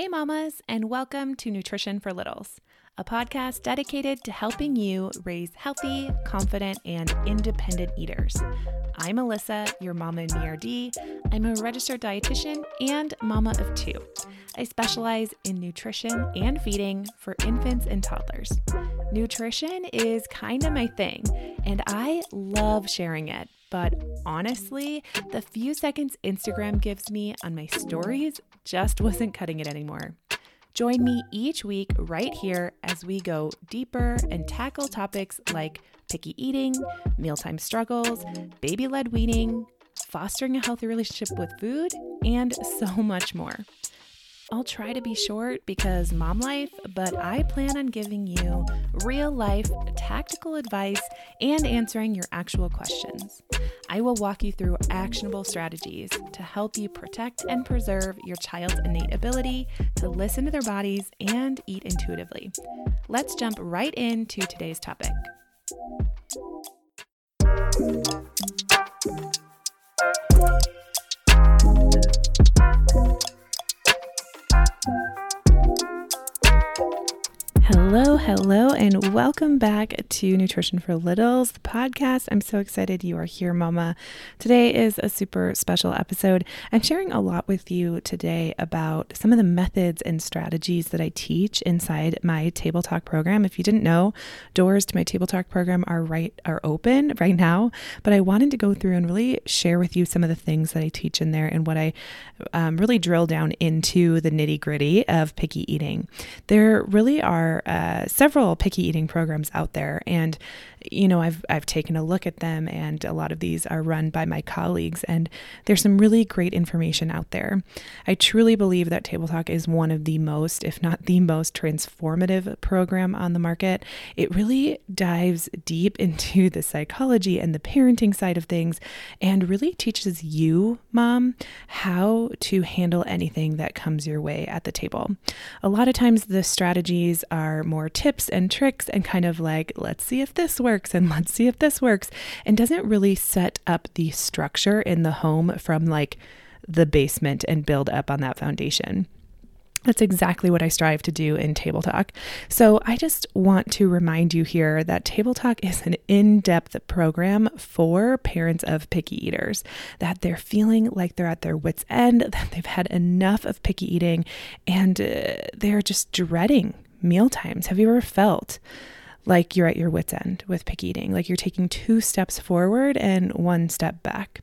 Hey, mamas, and welcome to Nutrition for Littles, a podcast dedicated to helping you raise healthy, confident, and independent eaters. I'm Alyssa, your mama and Me RD. I'm a registered dietitian and mama of two. I specialize in nutrition and feeding for infants and toddlers. Nutrition is kind of my thing, and I love sharing it. But honestly, the few seconds Instagram gives me on my stories just wasn't cutting it anymore. Join me each week right here as we go deeper and tackle topics like picky eating, mealtime struggles, baby led weaning, fostering a healthy relationship with food, and so much more. I'll try to be short because mom life, but I plan on giving you real life tactical advice and answering your actual questions. I will walk you through actionable strategies to help you protect and preserve your child's innate ability to listen to their bodies and eat intuitively. Let's jump right into today's topic. Until Hello, hello, and welcome back to Nutrition for Littles, the podcast. I'm so excited you are here, Mama. Today is a super special episode. I'm sharing a lot with you today about some of the methods and strategies that I teach inside my Table Talk program. If you didn't know, doors to my Table Talk program are right are open right now, but I wanted to go through and really share with you some of the things that I teach in there and what I um, really drill down into the nitty gritty of picky eating. There really are uh, Uh, several picky eating programs out there, and you know I've I've taken a look at them, and a lot of these are run by my colleagues, and there's some really great information out there. I truly believe that Table Talk is one of the most, if not the most, transformative program on the market. It really dives deep into the psychology and the parenting side of things, and really teaches you, mom, how to handle anything that comes your way at the table. A lot of times the strategies are more tips and tricks and kind of like, let's see if this works and let's see if this works, and doesn't really set up the structure in the home from like the basement and build up on that foundation. That's exactly what I strive to do in Table Talk. So, I just want to remind you here that Table Talk is an in depth program for parents of picky eaters, that they're feeling like they're at their wits' end, that they've had enough of picky eating, and uh, they're just dreading meal times? Have you ever felt like you're at your wits' end with pick eating, like you're taking two steps forward and one step back?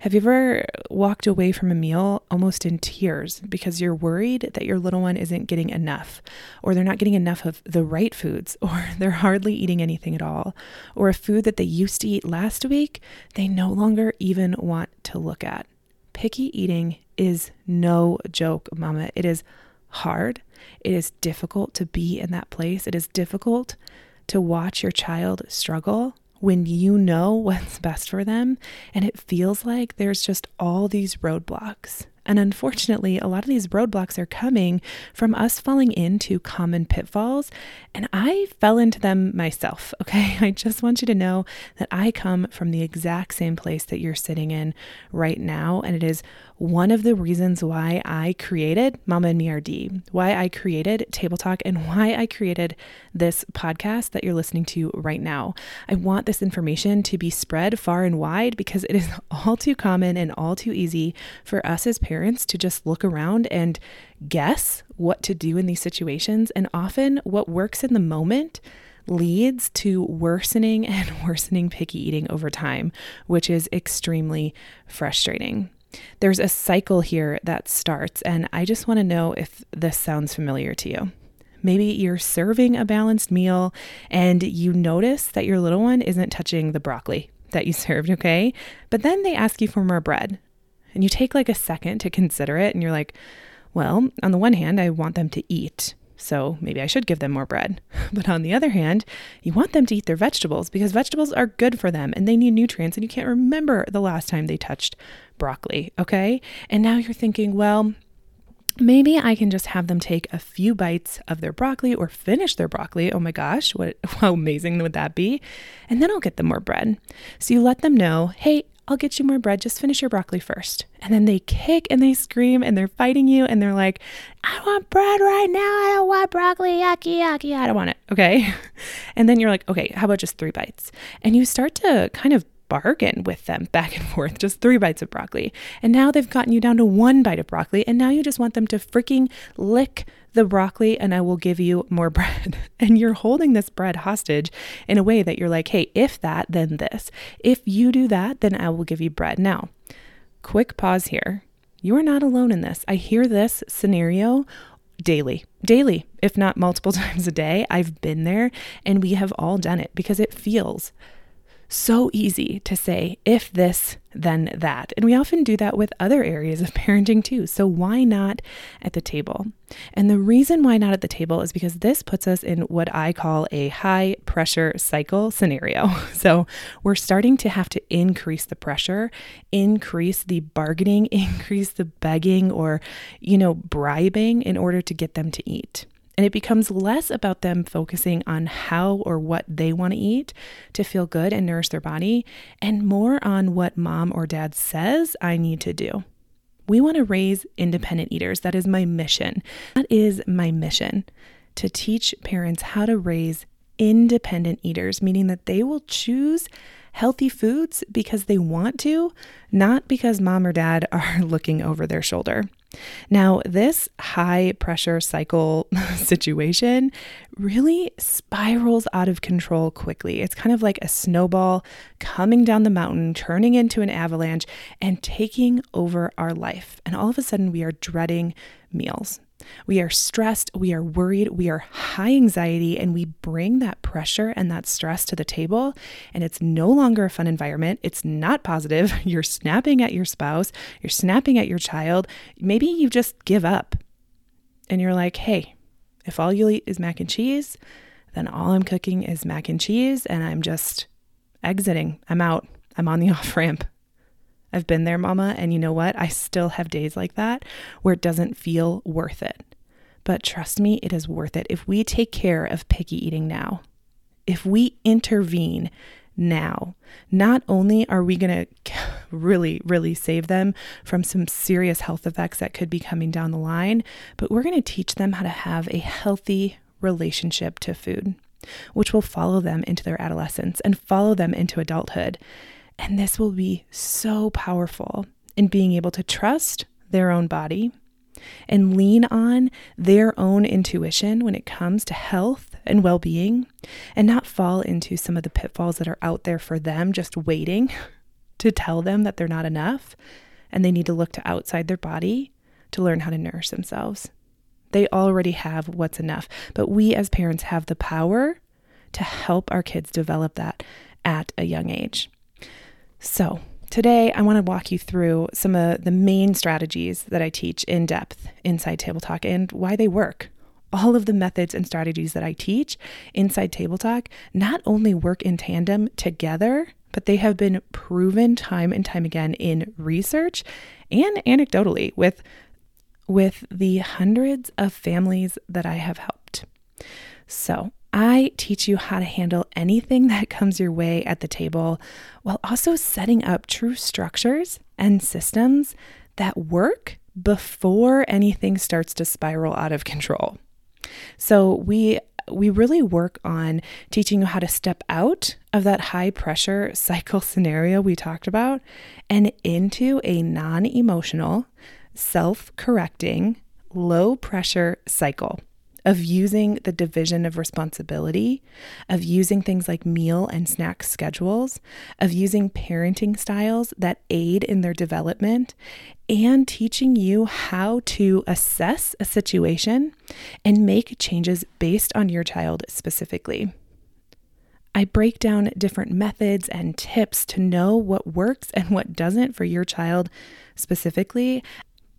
Have you ever walked away from a meal almost in tears because you're worried that your little one isn't getting enough, or they're not getting enough of the right foods, or they're hardly eating anything at all, or a food that they used to eat last week, they no longer even want to look at? Picky eating is no joke, mama. It is hard. It is difficult to be in that place. It is difficult to watch your child struggle when you know what's best for them and it feels like there's just all these roadblocks. And unfortunately, a lot of these roadblocks are coming from us falling into common pitfalls. And I fell into them myself. Okay. I just want you to know that I come from the exact same place that you're sitting in right now. And it is one of the reasons why I created Mama and Me RD, why I created Table Talk, and why I created this podcast that you're listening to right now. I want this information to be spread far and wide because it is all too common and all too easy for us as parents to just look around and guess what to do in these situations. And often, what works in the moment leads to worsening and worsening picky eating over time, which is extremely frustrating. There's a cycle here that starts, and I just want to know if this sounds familiar to you. Maybe you're serving a balanced meal and you notice that your little one isn't touching the broccoli that you served, okay? But then they ask you for more bread. And you take like a second to consider it and you're like, well, on the one hand, I want them to eat. So maybe I should give them more bread. But on the other hand, you want them to eat their vegetables because vegetables are good for them and they need nutrients. And you can't remember the last time they touched broccoli. Okay. And now you're thinking, well, maybe I can just have them take a few bites of their broccoli or finish their broccoli. Oh my gosh, what how amazing would that be? And then I'll get them more bread. So you let them know, "Hey, I'll get you more bread. Just finish your broccoli first. And then they kick and they scream and they're fighting you and they're like, I want bread right now. I don't want broccoli. Yucky, yucky. I don't want it. Okay. And then you're like, okay, how about just three bites? And you start to kind of bargain with them back and forth, just three bites of broccoli. And now they've gotten you down to one bite of broccoli. And now you just want them to freaking lick the broccoli and I will give you more bread. And you're holding this bread hostage in a way that you're like, hey, if that, then this. If you do that, then I will give you bread. Now, quick pause here. You are not alone in this. I hear this scenario daily, daily, if not multiple times a day. I've been there and we have all done it because it feels so easy to say, if this, then that. And we often do that with other areas of parenting too. So why not at the table? And the reason why not at the table is because this puts us in what I call a high pressure cycle scenario. So we're starting to have to increase the pressure, increase the bargaining, increase the begging or, you know, bribing in order to get them to eat. And it becomes less about them focusing on how or what they want to eat to feel good and nourish their body, and more on what mom or dad says I need to do. We want to raise independent eaters. That is my mission. That is my mission to teach parents how to raise independent eaters, meaning that they will choose healthy foods because they want to, not because mom or dad are looking over their shoulder. Now, this high pressure cycle situation really spirals out of control quickly. It's kind of like a snowball coming down the mountain, turning into an avalanche, and taking over our life. And all of a sudden, we are dreading meals. We are stressed, we are worried, we are high anxiety, and we bring that pressure and that stress to the table. And it's no longer a fun environment. It's not positive. You're snapping at your spouse, you're snapping at your child. Maybe you just give up and you're like, hey, if all you eat is mac and cheese, then all I'm cooking is mac and cheese, and I'm just exiting. I'm out. I'm on the off ramp. I've been there, mama. And you know what? I still have days like that where it doesn't feel worth it. But trust me, it is worth it. If we take care of picky eating now, if we intervene now, not only are we going to really, really save them from some serious health effects that could be coming down the line, but we're going to teach them how to have a healthy relationship to food, which will follow them into their adolescence and follow them into adulthood. And this will be so powerful in being able to trust their own body and lean on their own intuition when it comes to health and well being and not fall into some of the pitfalls that are out there for them, just waiting to tell them that they're not enough and they need to look to outside their body to learn how to nourish themselves. They already have what's enough, but we as parents have the power to help our kids develop that at a young age. So, today I want to walk you through some of the main strategies that I teach in depth inside Table Talk and why they work. All of the methods and strategies that I teach inside Table Talk not only work in tandem together, but they have been proven time and time again in research and anecdotally with with the hundreds of families that I have helped. So, I teach you how to handle anything that comes your way at the table while also setting up true structures and systems that work before anything starts to spiral out of control. So we we really work on teaching you how to step out of that high pressure cycle scenario we talked about and into a non-emotional, self-correcting, low pressure cycle of using the division of responsibility, of using things like meal and snack schedules, of using parenting styles that aid in their development, and teaching you how to assess a situation and make changes based on your child specifically. I break down different methods and tips to know what works and what doesn't for your child specifically,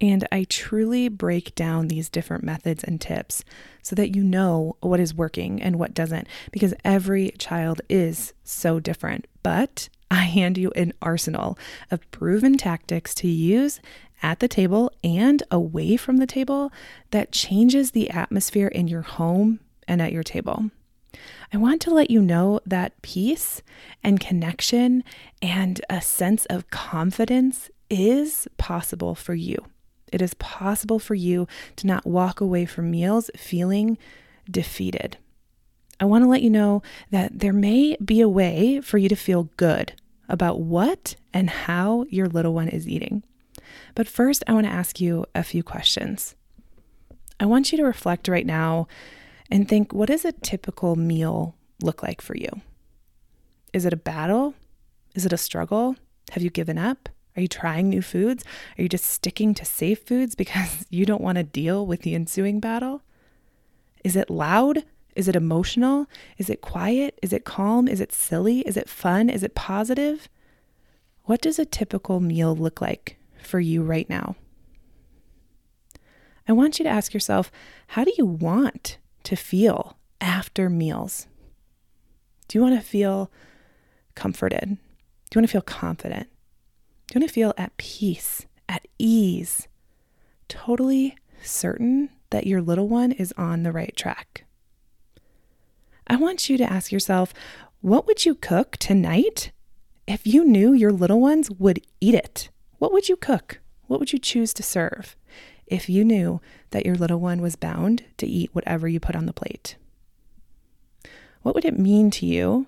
and I truly break down these different methods and tips so that you know what is working and what doesn't, because every child is so different. But I hand you an arsenal of proven tactics to use at the table and away from the table that changes the atmosphere in your home and at your table. I want to let you know that peace and connection and a sense of confidence is possible for you. It is possible for you to not walk away from meals feeling defeated. I want to let you know that there may be a way for you to feel good about what and how your little one is eating. But first, I want to ask you a few questions. I want you to reflect right now and think what does a typical meal look like for you? Is it a battle? Is it a struggle? Have you given up? Are you trying new foods? Are you just sticking to safe foods because you don't want to deal with the ensuing battle? Is it loud? Is it emotional? Is it quiet? Is it calm? Is it silly? Is it fun? Is it positive? What does a typical meal look like for you right now? I want you to ask yourself how do you want to feel after meals? Do you want to feel comforted? Do you want to feel confident? You want to feel at peace, at ease, totally certain that your little one is on the right track? I want you to ask yourself what would you cook tonight if you knew your little ones would eat it? What would you cook? What would you choose to serve if you knew that your little one was bound to eat whatever you put on the plate? What would it mean to you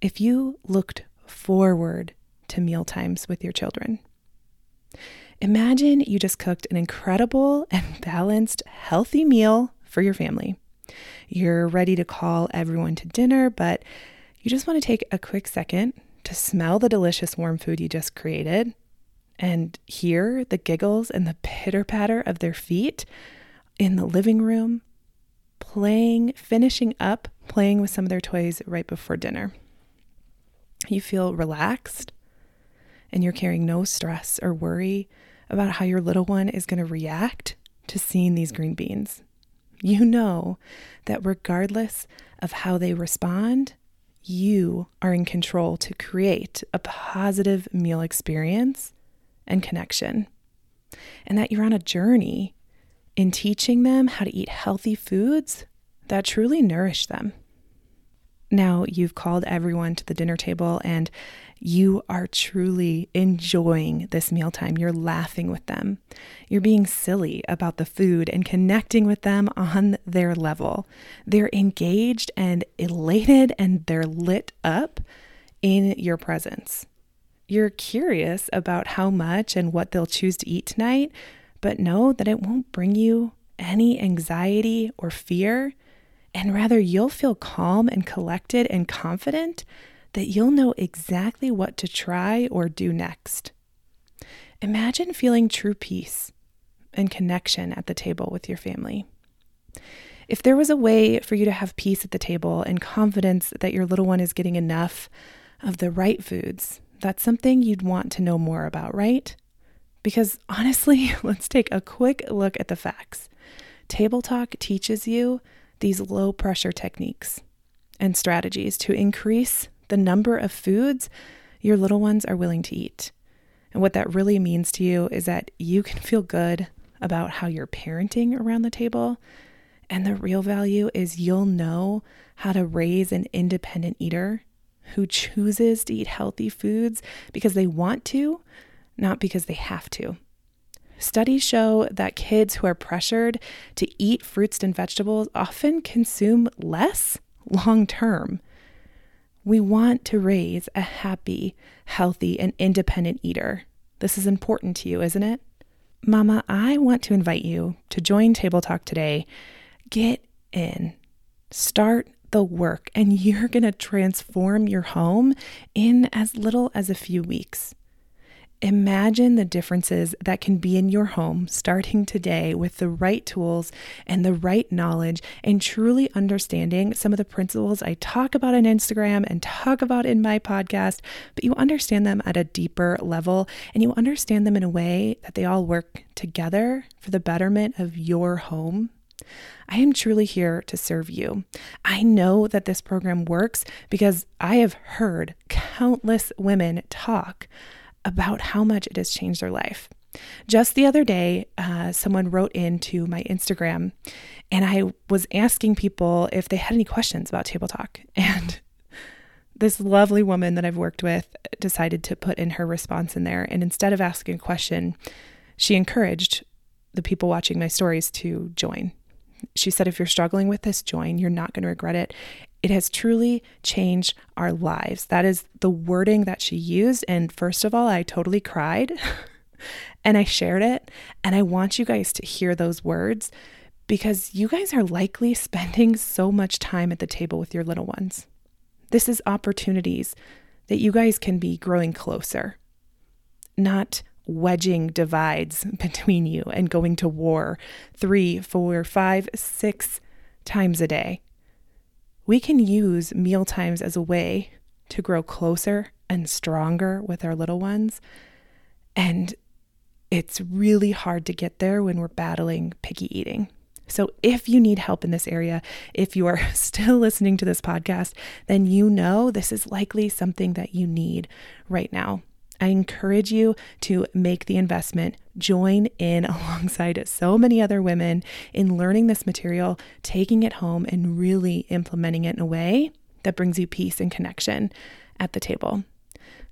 if you looked forward to meal times with your children? Imagine you just cooked an incredible and balanced, healthy meal for your family. You're ready to call everyone to dinner, but you just want to take a quick second to smell the delicious warm food you just created and hear the giggles and the pitter patter of their feet in the living room, playing, finishing up playing with some of their toys right before dinner. You feel relaxed and you're carrying no stress or worry about how your little one is going to react to seeing these green beans. You know that regardless of how they respond, you are in control to create a positive meal experience and connection. And that you're on a journey in teaching them how to eat healthy foods that truly nourish them. Now you've called everyone to the dinner table and you are truly enjoying this mealtime. You're laughing with them. You're being silly about the food and connecting with them on their level. They're engaged and elated and they're lit up in your presence. You're curious about how much and what they'll choose to eat tonight, but know that it won't bring you any anxiety or fear and rather you'll feel calm and collected and confident that you'll know exactly what to try or do next. Imagine feeling true peace and connection at the table with your family. If there was a way for you to have peace at the table and confidence that your little one is getting enough of the right foods, that's something you'd want to know more about, right? Because honestly, let's take a quick look at the facts. Table Talk teaches you these low pressure techniques and strategies to increase the number of foods your little ones are willing to eat. And what that really means to you is that you can feel good about how you're parenting around the table. And the real value is you'll know how to raise an independent eater who chooses to eat healthy foods because they want to, not because they have to. Studies show that kids who are pressured to eat fruits and vegetables often consume less long term. We want to raise a happy, healthy, and independent eater. This is important to you, isn't it? Mama, I want to invite you to join Table Talk today. Get in, start the work, and you're going to transform your home in as little as a few weeks. Imagine the differences that can be in your home starting today with the right tools and the right knowledge and truly understanding some of the principles I talk about on Instagram and talk about in my podcast, but you understand them at a deeper level and you understand them in a way that they all work together for the betterment of your home. I am truly here to serve you. I know that this program works because I have heard countless women talk about how much it has changed their life. Just the other day, uh, someone wrote into my Instagram and I was asking people if they had any questions about table talk. And this lovely woman that I've worked with decided to put in her response in there. And instead of asking a question, she encouraged the people watching my stories to join. She said, if you're struggling with this, join. You're not going to regret it. It has truly changed our lives. That is the wording that she used. And first of all, I totally cried and I shared it. And I want you guys to hear those words because you guys are likely spending so much time at the table with your little ones. This is opportunities that you guys can be growing closer, not wedging divides between you and going to war three, four, five, six times a day. We can use meal times as a way to grow closer and stronger with our little ones. And it's really hard to get there when we're battling picky eating. So, if you need help in this area, if you are still listening to this podcast, then you know this is likely something that you need right now. I encourage you to make the investment, join in alongside so many other women in learning this material, taking it home, and really implementing it in a way that brings you peace and connection at the table.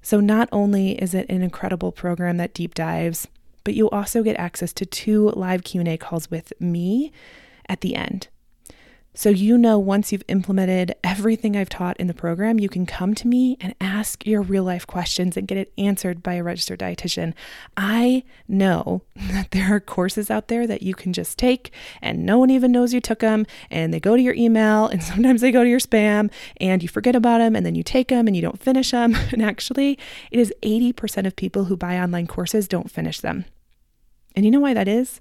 So, not only is it an incredible program that deep dives but you'll also get access to two live Q&A calls with me at the end. So you know once you've implemented everything I've taught in the program, you can come to me and ask your real life questions and get it answered by a registered dietitian. I know that there are courses out there that you can just take and no one even knows you took them and they go to your email and sometimes they go to your spam and you forget about them and then you take them and you don't finish them. And actually, it is 80% of people who buy online courses don't finish them. And you know why that is?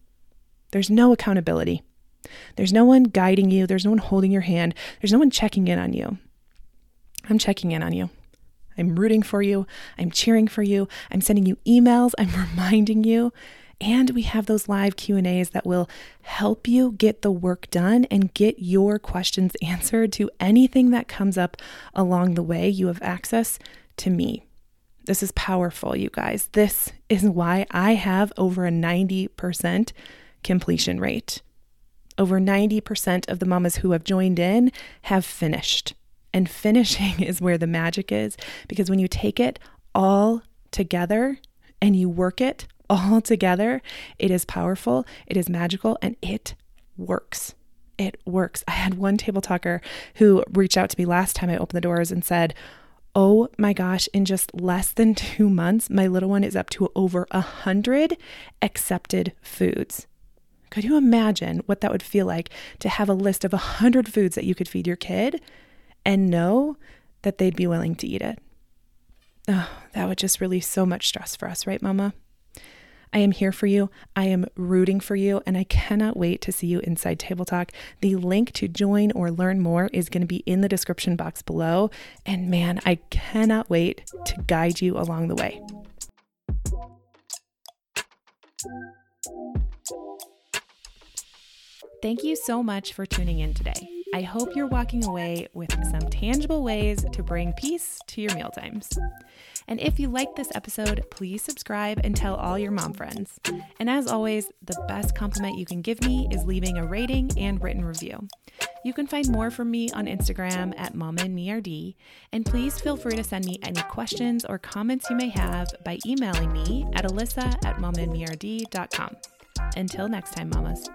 There's no accountability. There's no one guiding you. There's no one holding your hand. There's no one checking in on you. I'm checking in on you. I'm rooting for you. I'm cheering for you. I'm sending you emails. I'm reminding you. And we have those live Q&As that will help you get the work done and get your questions answered to anything that comes up along the way. You have access to me. This is powerful, you guys. This is why I have over a 90% completion rate. Over 90% of the mamas who have joined in have finished. And finishing is where the magic is because when you take it all together and you work it all together, it is powerful, it is magical, and it works. It works. I had one table talker who reached out to me last time I opened the doors and said, Oh my gosh, in just less than two months, my little one is up to over a hundred accepted foods. Could you imagine what that would feel like to have a list of a hundred foods that you could feed your kid and know that they'd be willing to eat it? Oh, that would just release so much stress for us, right, Mama? I am here for you. I am rooting for you, and I cannot wait to see you inside Table Talk. The link to join or learn more is going to be in the description box below. And man, I cannot wait to guide you along the way. Thank you so much for tuning in today. I hope you're walking away with some tangible ways to bring peace to your mealtimes. And if you liked this episode, please subscribe and tell all your mom friends. And as always, the best compliment you can give me is leaving a rating and written review. You can find more from me on Instagram at Mama and please feel free to send me any questions or comments you may have by emailing me at alyssa at mamaandmerd.com. Until next time, mamas.